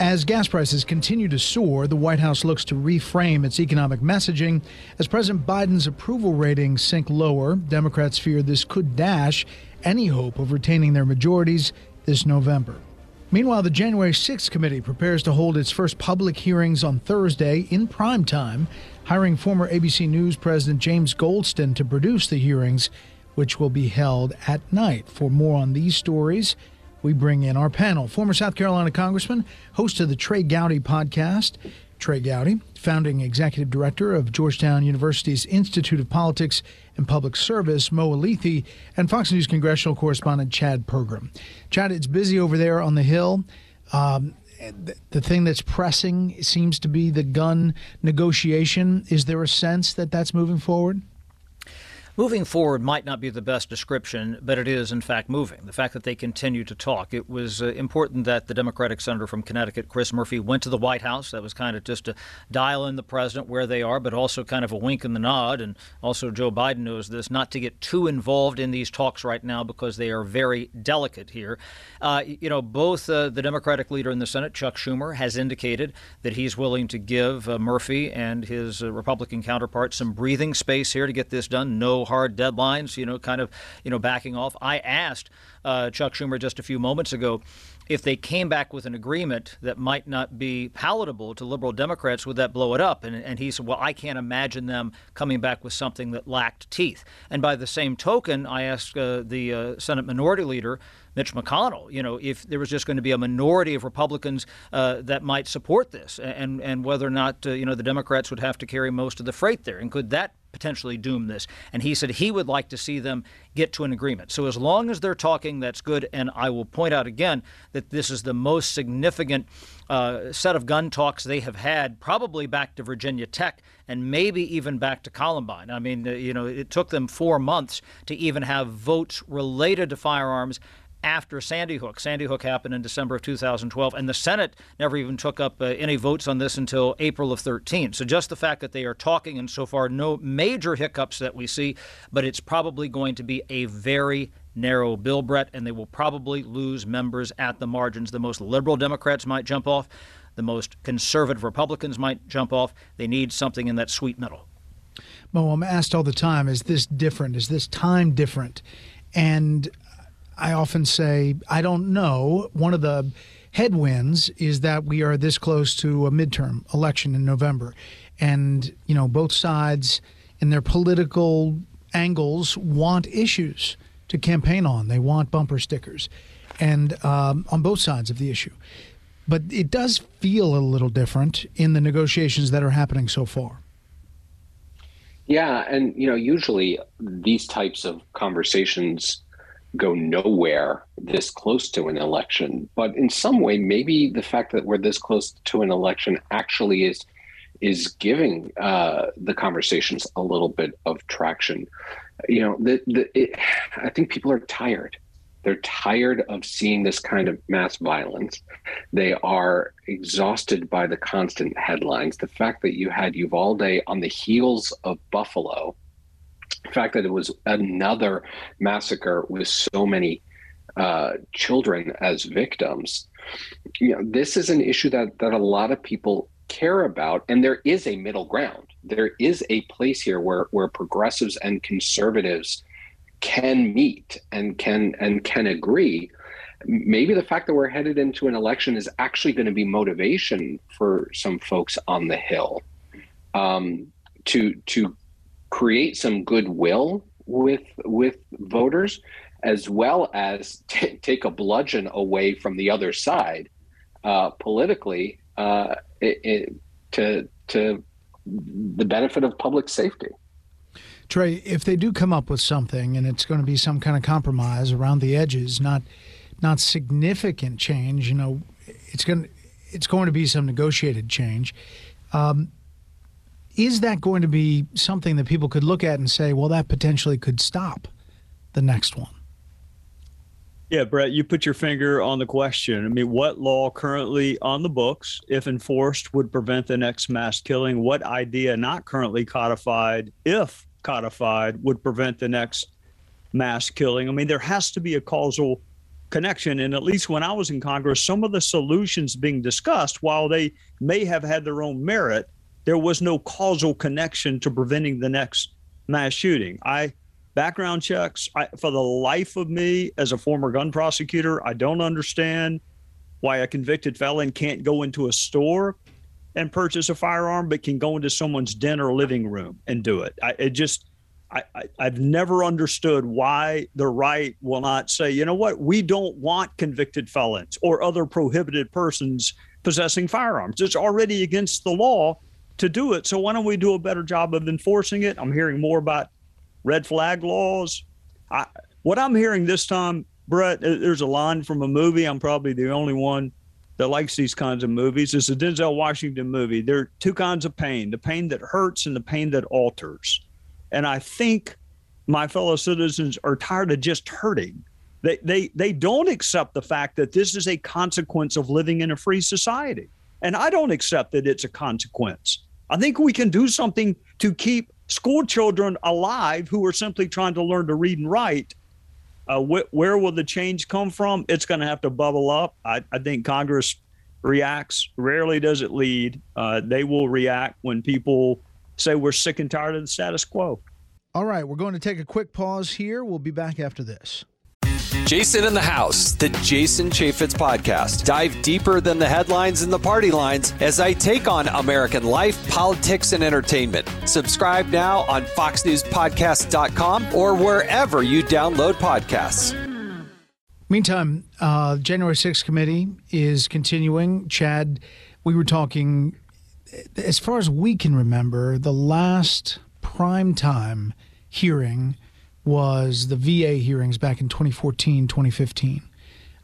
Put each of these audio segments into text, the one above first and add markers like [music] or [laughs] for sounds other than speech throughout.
As gas prices continue to soar, the White House looks to reframe its economic messaging. As President Biden's approval ratings sink lower, Democrats fear this could dash any hope of retaining their majorities this November. Meanwhile, the January 6th committee prepares to hold its first public hearings on Thursday in prime time, hiring former ABC News President James Goldston to produce the hearings, which will be held at night. For more on these stories, we bring in our panel. Former South Carolina Congressman, host of the Trey Gowdy podcast, Trey Gowdy, founding executive director of Georgetown University's Institute of Politics and Public Service, Mo Elleithee, and Fox News congressional correspondent Chad Pergram. Chad, it's busy over there on the Hill. Um, the thing that's pressing seems to be the gun negotiation. Is there a sense that that's moving forward? Moving forward might not be the best description, but it is, in fact, moving. The fact that they continue to talk. It was uh, important that the Democratic senator from Connecticut, Chris Murphy, went to the White House. That was kind of just to dial in the president where they are, but also kind of a wink and the nod. And also, Joe Biden knows this, not to get too involved in these talks right now because they are very delicate here. Uh, you know, both uh, the Democratic leader in the Senate, Chuck Schumer, has indicated that he's willing to give uh, Murphy and his uh, Republican counterpart some breathing space here to get this done. No hard deadlines, you know, kind of, you know, backing off. I asked uh, Chuck Schumer just a few moments ago if they came back with an agreement that might not be palatable to liberal Democrats, would that blow it up? And, and he said, well, I can't imagine them coming back with something that lacked teeth. And by the same token, I asked uh, the uh, Senate Minority Leader, Mitch McConnell, you know, if there was just going to be a minority of Republicans uh, that might support this, and and whether or not uh, you know the Democrats would have to carry most of the freight there, and could that potentially doom this? And he said he would like to see them get to an agreement. So as long as they're talking, that's good. And I will point out again that this is the most significant uh, set of gun talks they have had, probably back to Virginia Tech and maybe even back to Columbine. I mean, you know, it took them four months to even have votes related to firearms after Sandy Hook. Sandy Hook happened in December of 2012, and the Senate never even took up uh, any votes on this until April of 13. So just the fact that they are talking, and so far no major hiccups that we see, but it's probably going to be a very narrow bill, Bret, and they will probably lose members at the margins. The most liberal Democrats might jump off. The most conservative Republicans might jump off. They need something in that sweet middle. Mo, I'm asked all the time, is this different? Is this time different? And I often say, I don't know. One of the headwinds is that we are this close to a midterm election in November. And, you know, both sides in their political angles want issues to campaign on. They want bumper stickers, and um, on both sides of the issue. But it does feel a little different in the negotiations that are happening so far. Yeah, and you know, usually these types of conversations go nowhere this close to an election. But in some way, maybe the fact that we're this close to an election actually is is giving uh, the conversations a little bit of traction. You know, the, the, it, I think people are tired. They're tired of seeing this kind of mass violence. They are exhausted by the constant headlines. The fact that you had Uvalde on the heels of Buffalo the fact that it was another massacre with so many uh, children as victims. You know, this is an issue that that a lot of people care about, and there is a middle ground. There is a place here where where progressives and conservatives can meet and can and can agree. maybe the fact that we're headed into an election is actually going to be motivation for some folks on the Hill um, to to create some goodwill with with voters, as well as [laughs] t- take a bludgeon away from the other side uh, politically uh, it, it, to to the benefit of public safety. Trey, if they do come up with something and it's going to be some kind of compromise around the edges, not not significant change, you know, it's going to, it's going to be some negotiated change. Um, is that going to be something that people could look at and say, well, that potentially could stop the next one? Yeah, Bret, you put your finger on the question. I mean, what law currently on the books, if enforced, would prevent the next mass killing? What idea not currently codified, if codified, would prevent the next mass killing? I mean, there has to be a causal connection. And at least when I was in Congress, some of the solutions being discussed, while they may have had their own merit, there was no causal connection to preventing the next mass shooting. I background checks. I, for the life of me, as a former gun prosecutor, I don't understand why a convicted felon can't go into a store and purchase a firearm, but can go into someone's den or living room and do it. I, it just, I, I, have never understood why the right will not say, you know what, we don't want convicted felons or other prohibited persons possessing firearms. It's already against the law to do it. So why don't we do a better job of enforcing it? I'm hearing more about red flag laws. I, what I'm hearing this time, Bret, there's a line from a movie. I'm probably the only one that likes these kinds of movies. It's a Denzel Washington movie. There are two kinds of pain the pain that hurts and the pain that alters. And I think my fellow citizens are tired of just hurting. They, they, they don't accept the fact that this is a consequence of living in a free society. And I don't accept that it's a consequence. I think we can do something to keep school children alive who are simply trying to learn to read and write. Uh, wh- where will the change come from? It's going to have to bubble up. I, I, think Congress reacts. Rarely does it lead. Uh, they will react when people say we're sick and tired of the status quo. All right, we're going to take a quick pause here. We'll be back after this. Jason in the House, the Jason Chaffetz podcast. Dive deeper than the headlines and the party lines as I take on American life, politics, and entertainment. Subscribe now on FoxNewsPodcast.com or wherever you download podcasts. Meantime, uh, January 6th committee is continuing. Chad, we were talking, as far as we can remember, the last prime time hearing was the VA hearings back in 2014, 2015.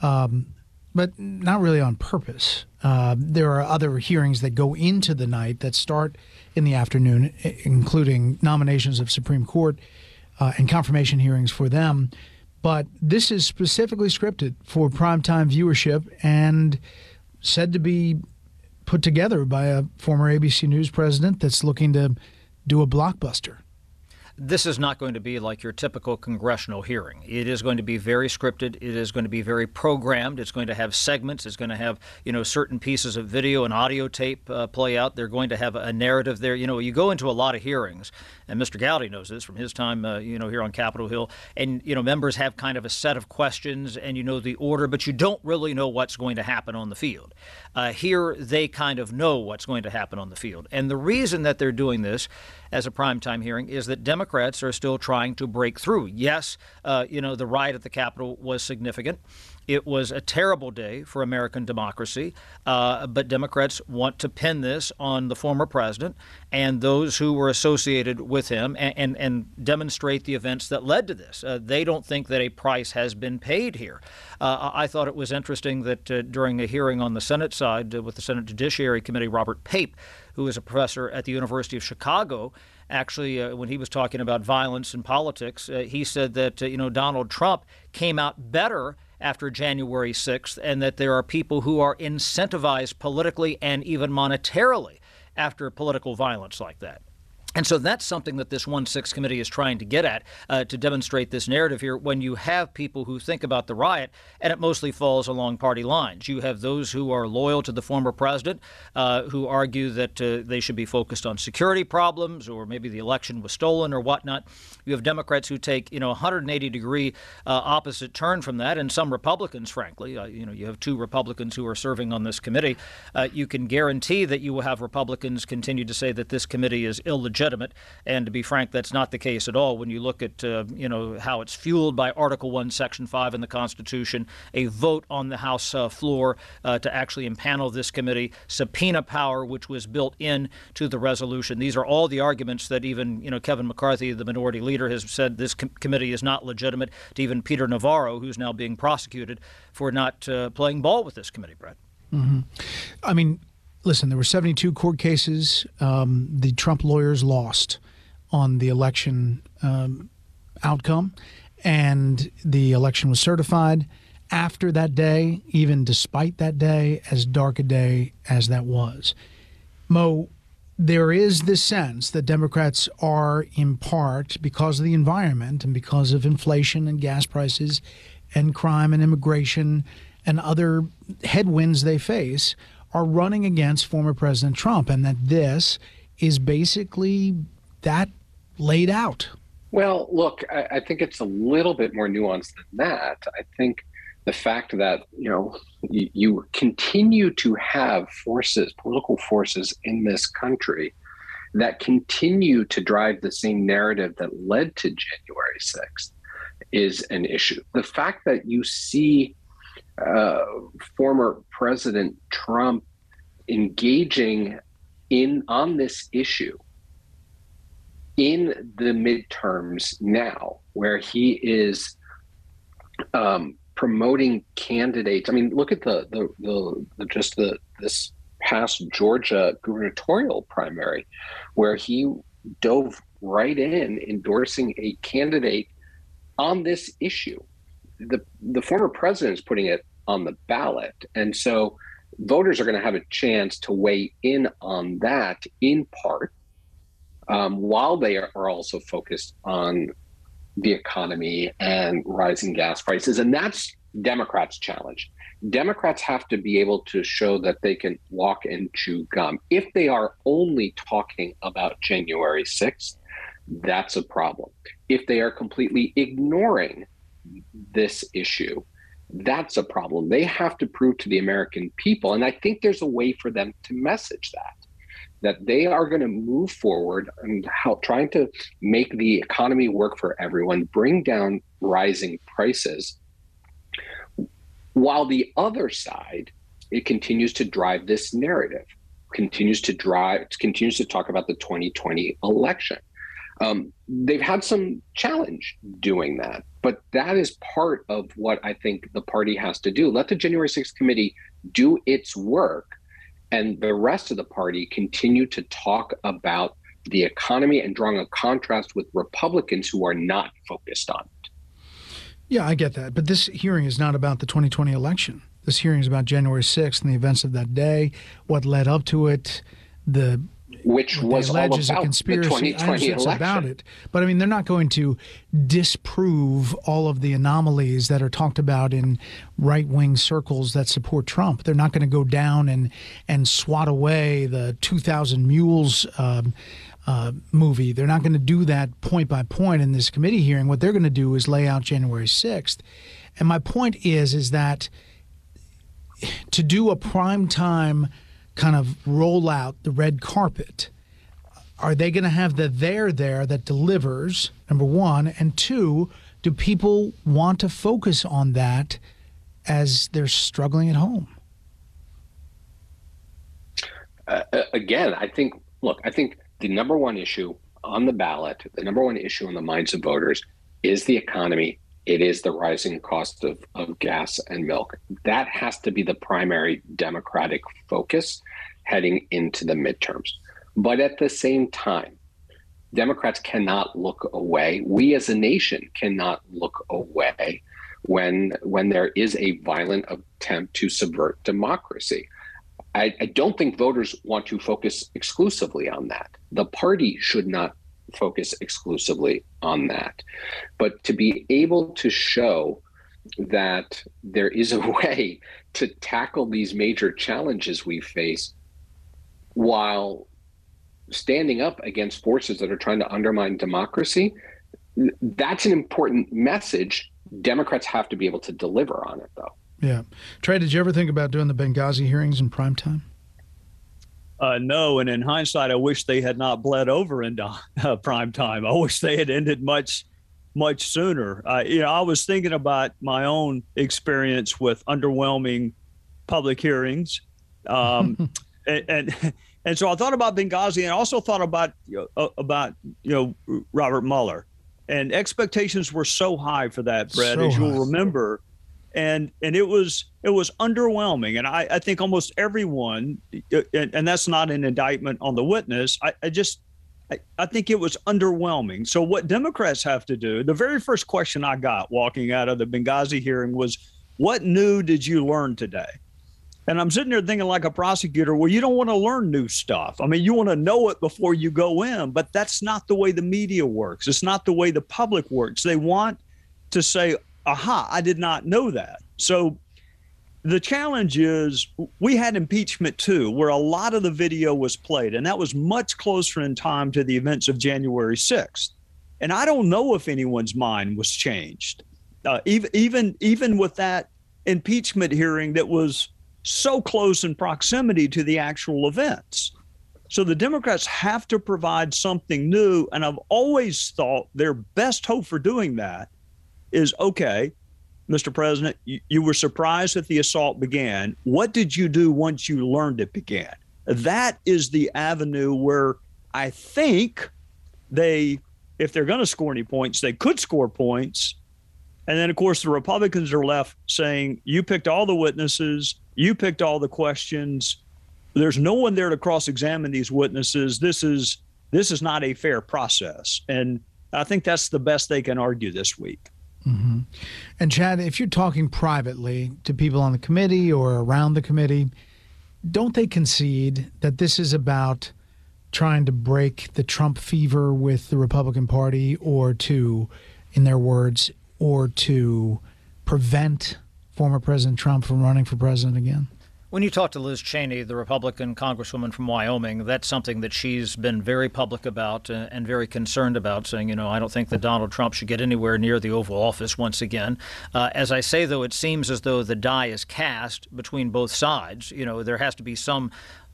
Um, but not really on purpose. Uh, there are other hearings that go into the night that start in the afternoon, including nominations of Supreme Court uh, and confirmation hearings for them. But this is specifically scripted for primetime viewership and said to be put together by a former ABC News president that's looking to do a blockbuster this is not going to be like your typical congressional hearing. It is going to be very scripted. It is going to be very programmed. It's going to have segments. It's going to have you know certain pieces of video and audio tape uh, play out. They're going to have a narrative there. You know, you go into a lot of hearings, and Mr. Gowdy knows this from his time uh, you know here on Capitol Hill, and you know members have kind of a set of questions, and you know the order, but you don't really know what's going to happen on the field. Uh, here, they kind of know what's going to happen on the field, and the reason that they're doing this as a primetime hearing is that Democrats are still trying to break through. Yes, uh, you know, the riot at the Capitol was significant. It was a terrible day for American democracy, uh, but Democrats want to pin this on the former president and those who were associated with him and, and, and demonstrate the events that led to this. Uh, they don't think that a price has been paid here. Uh, I thought it was interesting that uh, during a hearing on the Senate side uh, with the Senate Judiciary Committee, Robert Pape, who is a professor at the University of Chicago, actually, uh, when he was talking about violence and politics, uh, he said that uh, you know Donald Trump came out better after January 6th, and that there are people who are incentivized politically and even monetarily after political violence like that. And so that's something that this 1 6 committee is trying to get at uh, to demonstrate this narrative here. When you have people who think about the riot, and it mostly falls along party lines, you have those who are loyal to the former president, uh, who argue that uh, they should be focused on security problems or maybe the election was stolen or whatnot. You have Democrats who take, you know, 180 degree uh, opposite turn from that, and some Republicans, frankly. Uh, you know, you have two Republicans who are serving on this committee. Uh, you can guarantee that you will have Republicans continue to say that this committee is illegitimate legitimate. And to be frank, that's not the case at all. When you look at uh, you know how it's fueled by Article One, Section Five in the Constitution, a vote on the House uh, floor uh, to actually impanel this committee, subpoena power, which was built in to the resolution. These are all the arguments that even you know Kevin McCarthy, the minority leader, has said this com- committee is not legitimate. To even Peter Navarro, who's now being prosecuted for not uh, playing ball with this committee, Bret. Mm-hmm. I mean, listen, there were 72 court cases. Um, the Trump lawyers lost on the election um, outcome, and the election was certified. After that day, even despite that day, as dark a day as that was, Mo, there is this sense that Democrats are, in part, because of the environment and because of inflation and gas prices and crime and immigration and other headwinds they face, are running against former President Trump, and that this is basically that laid out. Well, look, I, I, think it's a little bit more nuanced than that. I think the fact that you know you, you continue to have forces, political forces in this country that continue to drive the same narrative that led to January 6th is an issue. The fact that you see uh, former President Trump engaging in on this issue in the midterms now, where he is um, promoting candidates. I mean, look at the the, the, the just the this past Georgia gubernatorial primary, where he dove right in endorsing a candidate on this issue the the former president is putting it on the ballot, and so voters are going to have a chance to weigh in on that in part, um, while they are, also focused on the economy and rising gas prices, and that's Democrats' challenge. Democrats have to be able to show that they can walk and chew gum. If they are only talking about January 6th, that's a problem. If they are completely ignoring this issue, that's a problem. They have to prove to the American people, and I think there's a way for them to message that. That they are going to move forward and help trying to make the economy work for everyone, bring down rising prices, while the other side it continues to drive this narrative, continues to drive, continues to talk about the 2020 election. Um, they've had some challenge doing that, but that is part of what I think the party has to do. Let the January 6th committee do its work, and the rest of the party continue to talk about the economy and drawing a contrast with Republicans who are not focused on it. Yeah, I get that. But this hearing is not about the 2020 election. This hearing is about January 6th and the events of that day, what led up to it, the which what was all about a conspiracy. the 2020 election. about it, but I mean, they're not going to disprove all of the anomalies that are talked about in right-wing circles that support Trump. They're not going to go down and and swat away the 2,000 Mules. Um, uh, movie. They're not going to do that point by point in this committee hearing. What they're going to do is lay out January 6th. And my point is, is that to do a prime time kind of roll out the red carpet, are they going to have the there there that delivers, number one? And two, do people want to focus on that as they're struggling at home? Uh, uh again, I think, look, I think the number one issue on the ballot, the number one issue in the minds of voters is the economy. It is the rising cost of, of gas and milk. That has to be the primary Democratic focus heading into the midterms. But at the same time, Democrats cannot look away. We as a nation cannot look away when when there is a violent attempt to subvert democracy. I, I, don't think voters want to focus exclusively on that. The party should not focus exclusively on that. But to be able to show that there is a [laughs] way to tackle these major challenges we face while standing up against forces that are trying to undermine democracy, that's an important message. Democrats have to be able to deliver on it, though. Yeah. Trey, did you ever think about doing the Benghazi hearings in prime time? Uh, no, and in hindsight, I wish they had not bled over into uh, prime time. I wish they had ended much, much sooner. Uh, you know, I was thinking about my own experience with underwhelming public hearings, um, [laughs] and, and, and so I thought about Benghazi, and also thought about you know, about you know Robert Mueller, and expectations were so high for that, Bret, so as you'll remember and and it was it was underwhelming. And i, I think almost everyone uh, and, and, that's not an indictment on the witness. I, I just I, I, think it was underwhelming. So what democrats have to do the very first question i got walking out of the benghazi hearing was what new did you learn today? And i'm sitting there thinking like a prosecutor well you don't want to learn new stuff. I mean you want to know it before you go in. But that's not the way the media works. It's not the way the public works. They want to say aha, I did not know that. So the challenge is we had impeachment too, where a lot of the video was played, and that was much closer in time to the events of January 6th. And I don't know if anyone's mind was changed. Uh, even even even with that impeachment hearing that was so close in proximity to the actual events. So the Democrats have to provide something new. And I've always thought their best hope for doing that is okay, Mr. President, you, you were surprised that the assault began. What did you do once you learned it began? That is the avenue where I think they, if they're going to score any points, they could score points. And then, of course, the Republicans are left saying, you picked all the witnesses, you picked all the questions. There's no one there to cross examine these witnesses. This is this is not a fair process. And I think that's the best they can argue this week. Mm-hmm. And Chad, if you're talking privately to people on the committee or around the committee, don't they concede that this is about trying to break the Trump fever with the Republican Party or to, in their words, or to prevent former President Trump from running for president again? When you talk to Liz Cheney, the Republican congresswoman from Wyoming, that's something that she's been very public about uh, and very concerned about, saying, you know, I don't think that Donald Trump should get anywhere near the Oval Office once again. Uh, as I say, though, it seems as though the die is cast between both sides. You know, there has to be some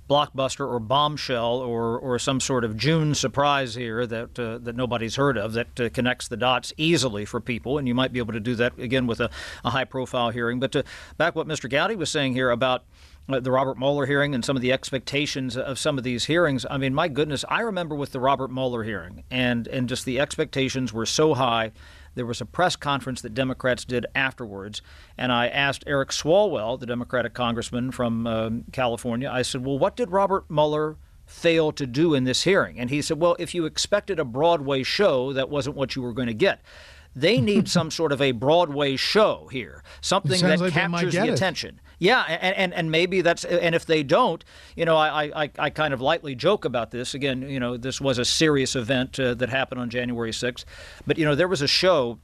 blockbuster or bombshell or, or some sort of June surprise here that uh, that nobody's heard of that uh, connects the dots easily for people, and you might be able to do that again with a, a high profile hearing. But to back what Mr. Gowdy was saying here about uh, the Robert Mueller hearing and some of the expectations of some of these hearings. I mean, my goodness, I remember with the Robert Mueller hearing, and and just the expectations were so high. There was a press conference that Democrats did afterwards, and I asked Eric Swalwell, the Democratic congressman from um, California, I said, Well, what did Robert Mueller fail to do in this hearing? And he said, Well, if you expected a Broadway show, that wasn't what you were going to get. They need [laughs] some sort of a Broadway show here, something that like captures the it. attention. Yeah, and, and, and maybe that's and if they don't, you know, I, I, I kind of lightly joke about this. Again, you know, this was a serious event uh, that happened on January 6th, but you know, there was a show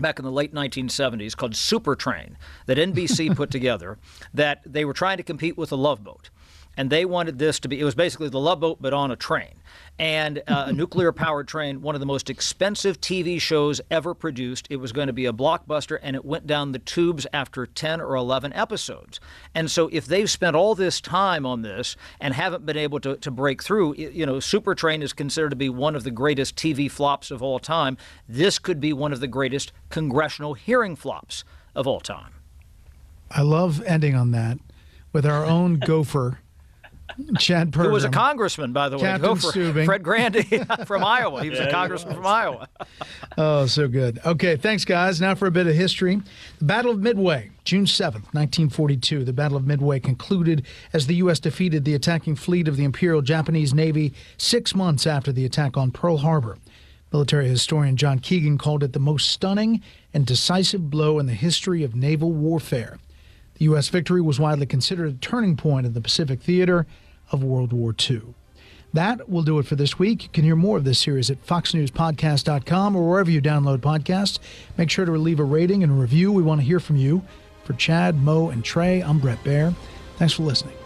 back in the late 1970s called Super Train that NBC put [laughs] together that they were trying to compete with a Love Boat and they wanted this to be it was basically the love boat but on a train. And uh, a [laughs] nuclear powered train one of the most expensive tv shows ever produced. It was going to be a blockbuster and it went down the tubes after 10 or 11 episodes. And so if they've spent all this time on this and haven't been able to, to break through you know super train is considered to be one of the greatest tv flops of all time. This could be one of the greatest congressional hearing flops of all time. I love ending on that with our own [laughs] gopher [laughs] Chad Pergram. Who was a congressman, by the way. Captain Gopher Stubing. Fred Grandy [laughs] from Iowa. He was a congressman from Iowa. [laughs] Oh, so good. Okay, thanks, guys. Now for a bit of history. The Battle of Midway, June 7th, 1942. The Battle of Midway concluded as the U.S. defeated the attacking fleet of the Imperial Japanese Navy six months after the attack on Pearl Harbor. Military historian John Keegan called it the most stunning and decisive blow in the history of naval warfare. The U.S. victory was widely considered a turning point in the Pacific theater of World War II. That will do it for this week. You can hear more of this series at foxnewspodcast.com or wherever you download podcasts. Make sure to leave a rating and a review. We want to hear from you. For Chad, Mo, and Trey, I'm Bret Baier. Thanks for listening.